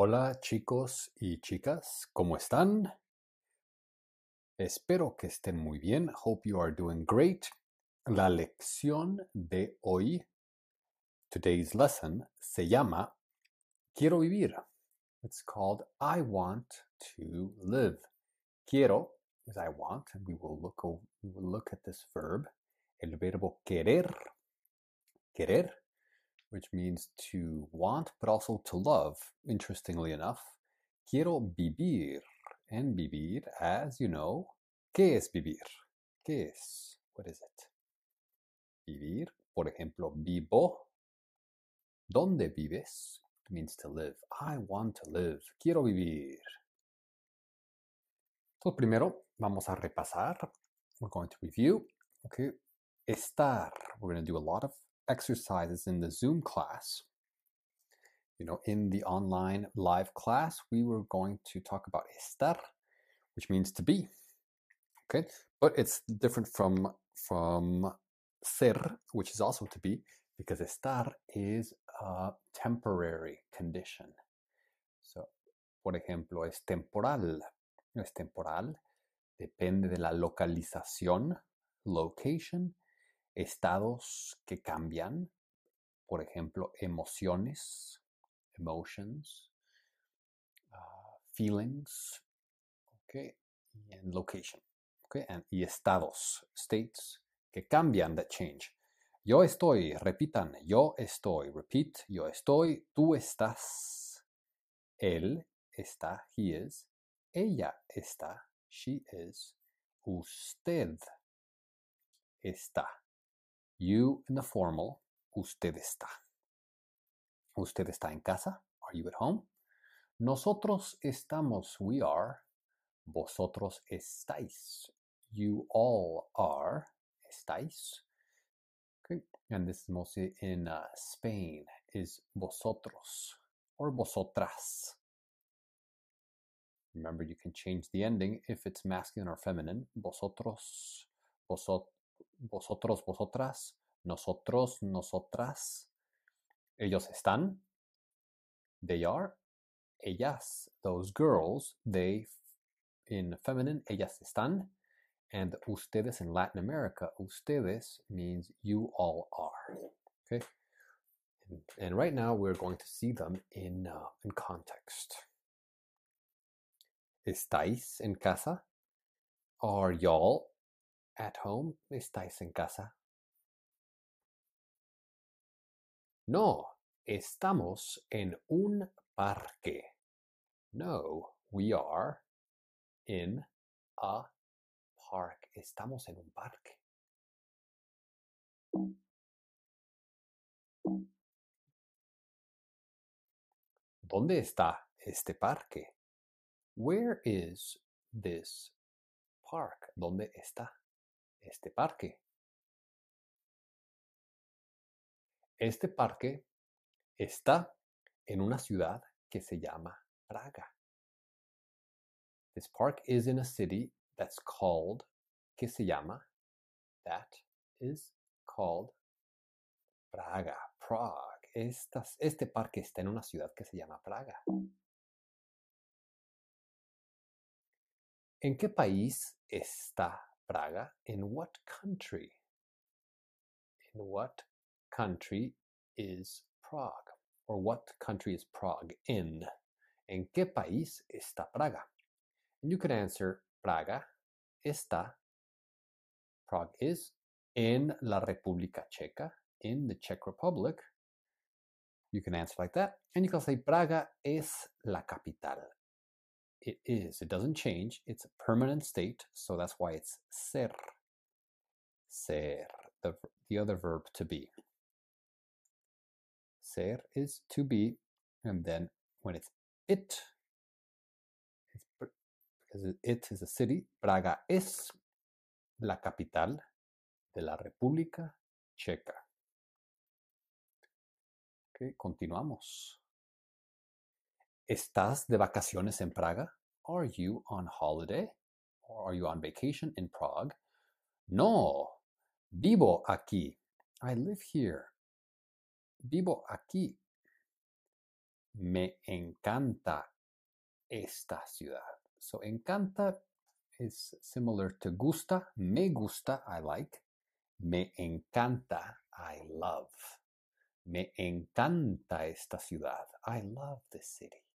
Hola chicos y chicas, ¿cómo están? Espero que estén muy bien. Hope you are doing great. La lección de hoy, today's lesson, se llama Quiero vivir. It's called I want to live. Quiero is I want, and we will look we will look at this verb, el verbo querer, querer, which means to want but also to love. Interestingly enough, quiero vivir, and vivir, as you know, ¿qué es vivir? ¿Qué es? What is it? Vivir, por ejemplo, vivo. ¿Dónde vives? It means to live. I want to live. Quiero vivir. Entonces, primero vamos a repasar. We're going to review. Okay. Estar. We're going to do a lot of exercises in the Zoom class. You know, in the online live class, we were going to talk about estar, which means to be. Okay. But it's different from from ser, which is also to be, because estar is a temporary condition. So, por ejemplo, es temporal. Es temporal. Depende de la localización, location, estados que cambian. Por ejemplo, emociones, emotions, uh, feelings, okay, and location, okay, and, y estados, states que cambian, that change. Yo estoy, repitan, yo estoy, repeat, yo estoy, tú estás, él está, he is, ella está, she is, usted está. You in the formal, usted está. Usted está en casa, are you at home? Nosotros estamos, we are. Vosotros estáis, you all are, estáis. Okay. And this is mostly in uh, Spain, is vosotros or vosotras. Remember, you can change the ending if it's masculine or feminine. Vosotros, vosot, vosotros, vosotras, nosotros, nosotras. Ellos están. They are. Ellas, those girls, they in feminine, ellas están. And ustedes in Latin America, ustedes means you all are. Okay? And, right now we're going to see them in, uh, in context. ¿Estáis en casa? Are y'all at home? ¿Estáis en casa? No, estamos en un parque. No, we are in a park. Estamos en un parque. ¿Dónde está este parque? Where is this park? ¿Dónde está este parque? Este parque está en una ciudad que se llama Praga. This park is in a city that's called, que se llama, that is called Praga, Prague. Estas, este parque está en una ciudad que se llama Praga. ¿En qué país está Praga? In what country? In what country is Prague? Or what country is Prague in? ¿En qué país está Praga? And you could answer Praga está, Prague is, in la República Checa, in the Czech Republic. You can answer like that. And you can say Praga es la capital. It is. It doesn't change. It's a permanent state, so that's why it's ser. Ser, the, the other verb to be. Ser is to be, and then when it's it, it's, because it is a city, Praga es la capital de la República Checa. Okay, continuamos. ¿Estás de vacaciones en Praga? Are you on holiday? Or are you on vacation in Prague? No, vivo aquí. I live here. Vivo aquí. Me encanta esta ciudad. So encanta is similar to gusta. Me gusta, I like. Me encanta, I love. Me encanta esta ciudad. I love this city.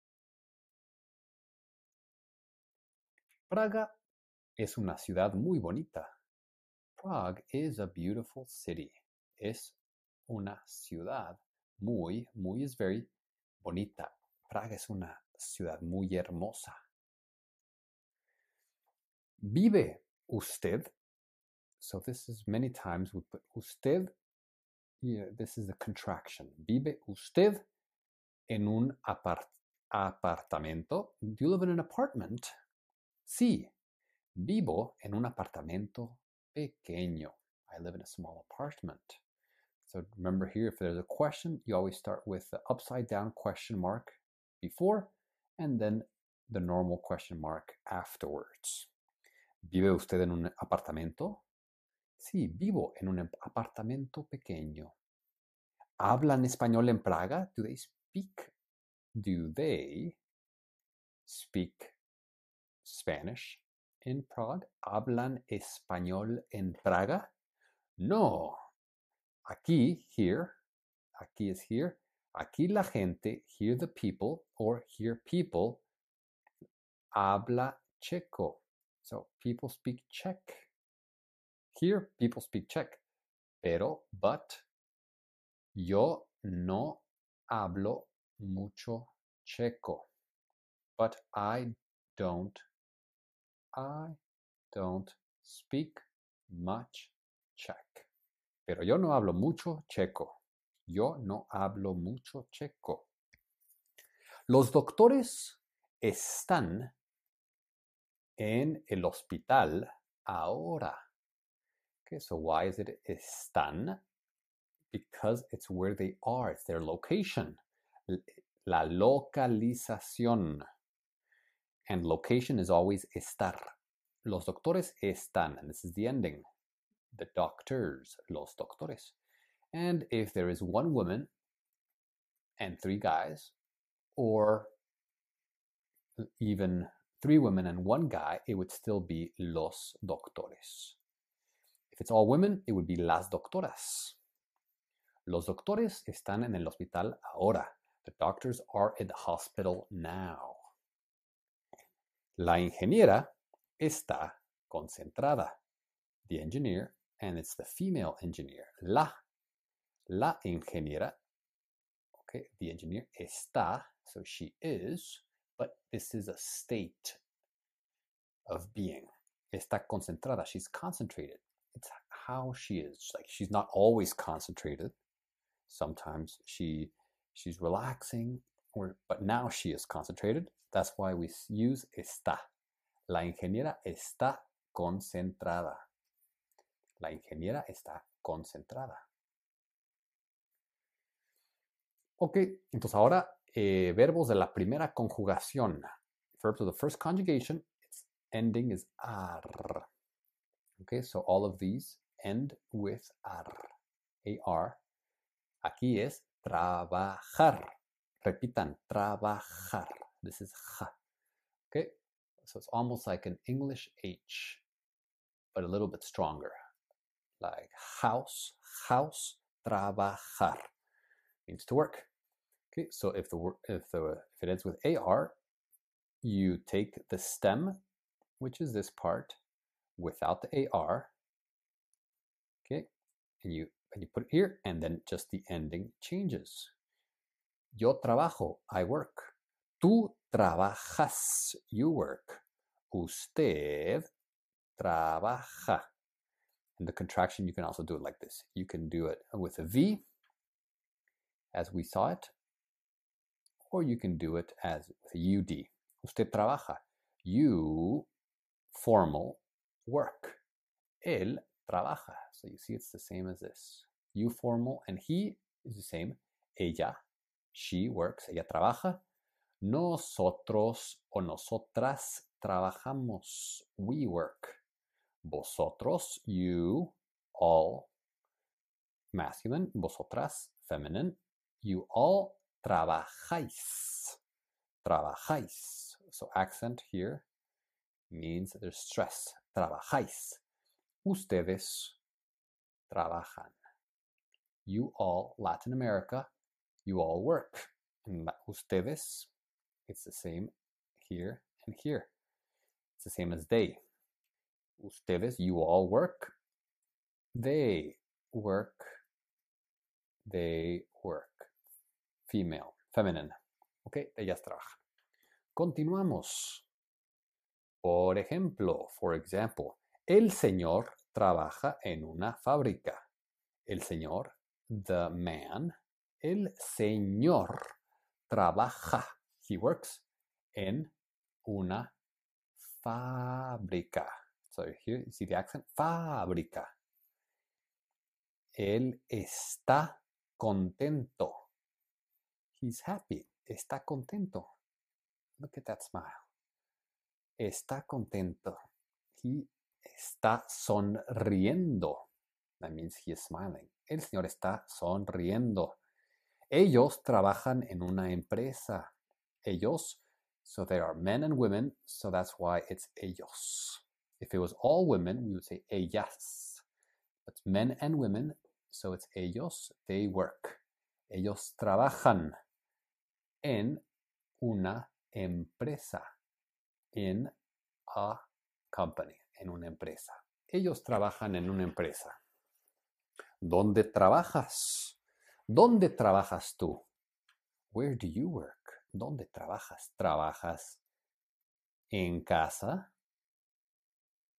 Praga es una ciudad muy bonita. Prague is a beautiful city. Es una ciudad muy, muy is very bonita. Praga es una ciudad muy hermosa. Vive usted. So this is many times we put usted. Yeah, this is a contraction. Vive usted en un apart apartamento. Do you live in an apartment? Sí. Vivo en un apartamento pequeño. I live in a small apartment. So remember here, if there's a question, you always start with the upside down question mark before and then the normal question mark afterwards. ¿Vive usted en un apartamento? Sí, vivo en un apartamento pequeño. ¿Hablan español en Praga? Do they speak? Do they speak Spanish in Prague? ¿Hablan español en Praga? No. Aquí, here, aquí es here. Aquí la gente, here the people, or here people, habla checo. So people speak Czech. Here people speak Czech. Pero, but, yo no hablo mucho checo. But I don't, I don't speak much Czech. Pero yo no hablo mucho checo. Yo no hablo mucho checo. Los doctores están en el hospital ahora. Okay, so why is it están? Because it's where they are, it's their location. La localización. And location is always estar. Los doctores están, and this is the ending. The doctors, los doctores. And if there is one woman and three guys, or even three women and one guy, it would still be los doctores. If it's all women, it would be las doctoras. Los doctores están en el hospital ahora. The doctors are in the hospital now. La ingeniera está concentrada. The engineer, and it's the female engineer. La. La ingeniera. Okay, the engineer está, so she is but this is a state of being. Está concentrada. She's concentrated. It's how she is. Like she's not always concentrated. Sometimes she she's relaxing, but now she is concentrated. That's why we use está. La ingeniera está concentrada. La ingeniera está concentrada. Ok, entonces ahora eh, verbos de la primera conjugación. Verbs of the first conjugation, its ending is ar. Okay, so all of these end with ar. A-R. Aquí es trabajar. Repitan, trabajar. This is ja. Okay, so it's almost like an English H, but a little bit stronger. Like house, house, trabajar. Means to work. Okay, so if the if the if it ends with AR, you take the stem, which is this part, without the AR. Okay, and you and you put it here, and then just the ending changes. Yo trabajo, I work. Tú trabajas, you work. Usted trabaja. And the contraction, you can also do it like this. You can do it with a V, as we saw it, or you can do it as a UD. Usted trabaja. You, formal, work. Él trabaja. So you see it's the same as this. You, formal, and he is the same. Ella, she works. Ella trabaja. Nosotros o nosotras trabajamos. We work. Vosotros, you, all, masculine. Vosotras, feminine. You all trabajáis. trabajáis. So accent here means there's stress. Trabajáis. Ustedes trabajan. You all, Latin America, you all work. And ustedes, it's the same here and here. It's the same as they. Ustedes, you all work. They work. They work. Female, feminine. Ok, ellas trabajan. Continuamos. Por ejemplo, for example, el señor trabaja en una fábrica. El señor, the man, el señor trabaja, he works, en una fábrica. So here you see the accent, fábrica. Él está contento. He's happy. Está contento. Look at that smile. Está contento. He está sonriendo. That means he is smiling. El señor está sonriendo. Ellos trabajan en una empresa. Ellos, so there are men and women, so that's why it's ellos. If it was all women, we would say ellas. But men and women, so it's ellos, they work. Ellos trabajan en una empresa. In a company, en una empresa. Ellos trabajan en una empresa. ¿Dónde trabajas? ¿Dónde trabajas tú? Where do you work? ¿Dónde trabajas? ¿Trabajas en casa?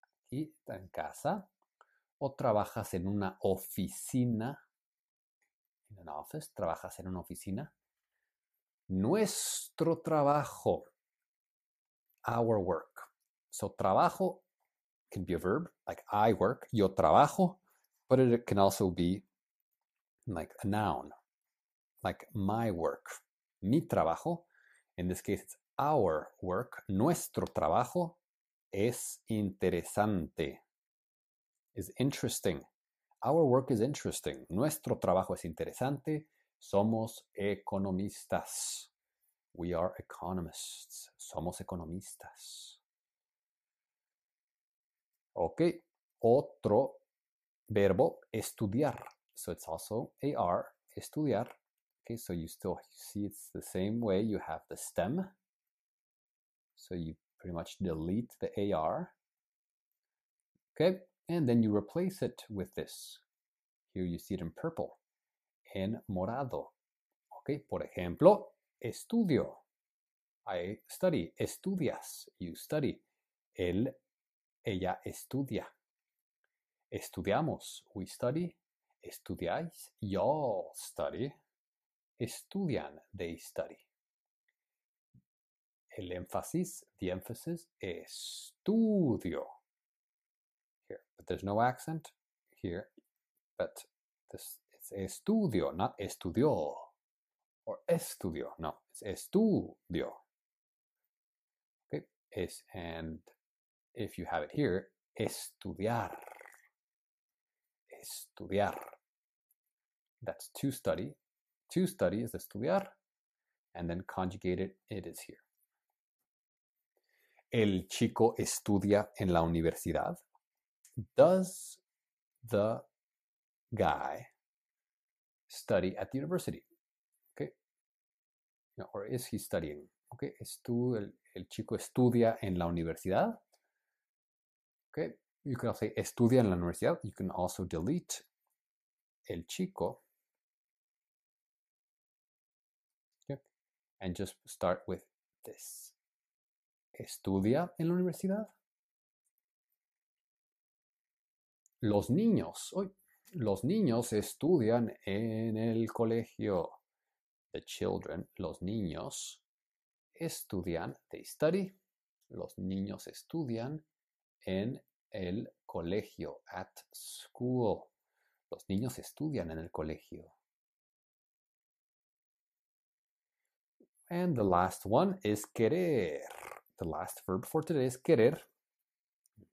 Aquí, en casa. ¿O trabajas en una oficina? En an office. ¿Trabajas en una oficina? Nuestro trabajo. Our work. So trabajo can be a verb, like I work, yo trabajo, but it can also be like a noun, like my work, mi trabajo. In this case, it's our work. Nuestro trabajo es interesante, is interesting. Our work is interesting. Nuestro trabajo es interesante. Somos economistas. We are economists. Somos economistas. Ok. Otro verbo, estudiar. So it's also AR, estudiar. Okay, so you still see it's the same way. You have the stem. So you pretty much delete the AR. Okay, and then you replace it with this. Here you see it in purple, en morado. Okay, por ejemplo, estudio. I study. Estudias. You study. Él, ella estudia. Estudiamos. We study. Estudiáis. Y'all study. Estudian. They study. El énfasis, the emphasis, estudio. Here, but there's no accent here. But this it's estudio, not estudió or estudio. No, it's estudio. Okay, es and if you have it here, estudiar. Estudiar. That's to study. To study is estudiar, and then conjugated it is here. El chico estudia en la universidad. Does the guy study at the university? Okay. No, or is he studying? Okay. Estu el, el chico estudia en la universidad. Okay. You can say estudia en la universidad. You can also delete el chico. And just start with this. ¿Estudia en la universidad? Los niños, los niños estudian en el colegio. The children, los niños, estudian, they study. Los niños estudian en el colegio, at school. Los niños estudian en el colegio. And the last one is querer. The last verb for today is querer.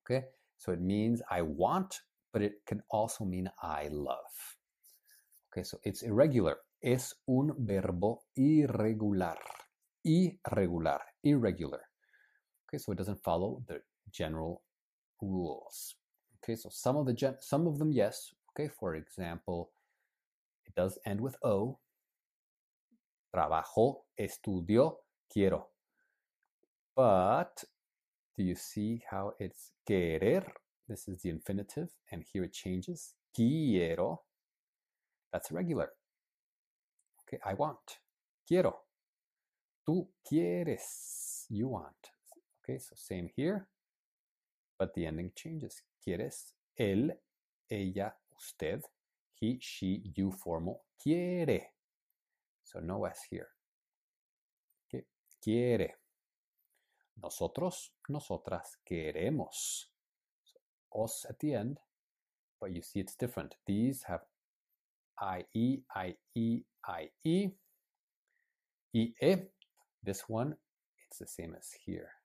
Okay, so it means I want, but it can also mean I love. Okay, so it's irregular. Es un verbo irregular. irregular, irregular. Okay, so it doesn't follow the general rules. Okay, so some of the gen- some of them yes. Okay, for example, it does end with o. Trabajo, estudio, quiero. But do you see how it's querer? This is the infinitive, and here it changes. Quiero. That's regular. Okay, I want. Quiero. Tú quieres. You want. Okay, so same here, but the ending changes. Quieres. Él, ella, usted, he, she, you formal. Quiere. So no S here. Okay, quiere. Nosotros, nosotras queremos. So, os at the end, but you see it's different. These have IE, IE, IE. This one, it's the same as here.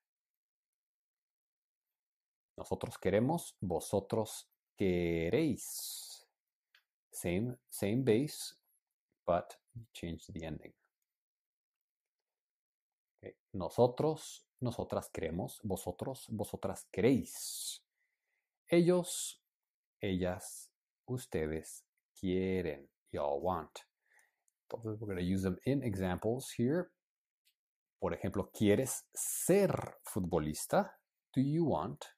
Nosotros queremos, vosotros queréis. Same, same base, but change the ending. Nosotros, nosotras queremos, vosotros, vosotras queréis. Ellos, ellas, ustedes quieren, y'all want. Entonces, we're going to use them in examples here. Por ejemplo, ¿quieres ser futbolista? Do you want?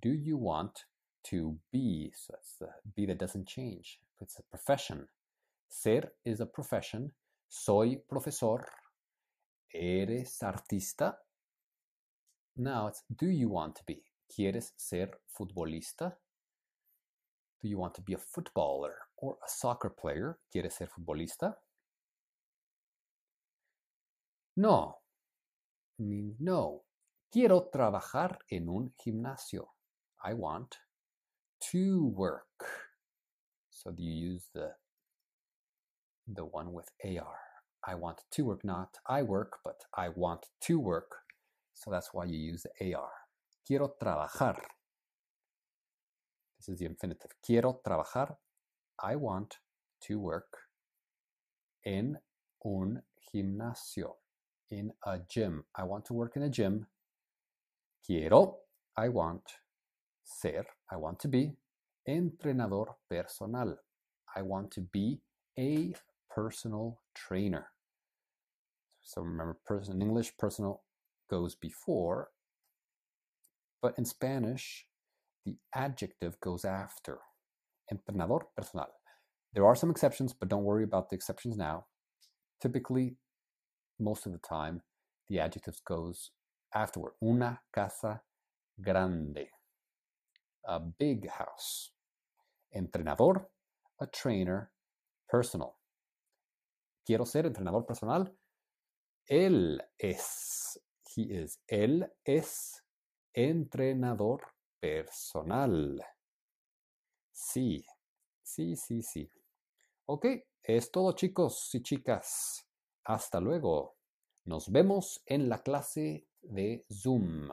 Do you want to be? So that's the be that doesn't change. It's a profession. Ser is a profession. Soy profesor. ¿Eres artista? Now it's do you want to be? ¿Quieres ser futbolista? Do you want to be a footballer or a soccer player? ¿Quieres ser futbolista? No. No. Quiero trabajar en un gimnasio. I want to work. So you use the the one with AR? I want to work, not I work, but I want to work. So that's why you use the AR. Quiero trabajar. This is the infinitive. Quiero trabajar. I want to work in un gimnasio. In a gym. I want to work in a gym. Quiero. I want. Ser. I want to be. Entrenador personal. I want to be a personal trainer. So remember, person in English, personal goes before, but in Spanish, the adjective goes after. Entrenador personal. There are some exceptions, but don't worry about the exceptions now. Typically, most of the time, the adjective goes afterward. Una casa grande. A big house. Entrenador, a trainer, personal. Quiero ser entrenador personal. Él es. He is. Él es entrenador personal. Sí, sí, sí, sí. Ok, es todo chicos y chicas. Hasta luego. Nos vemos en la clase de Zoom.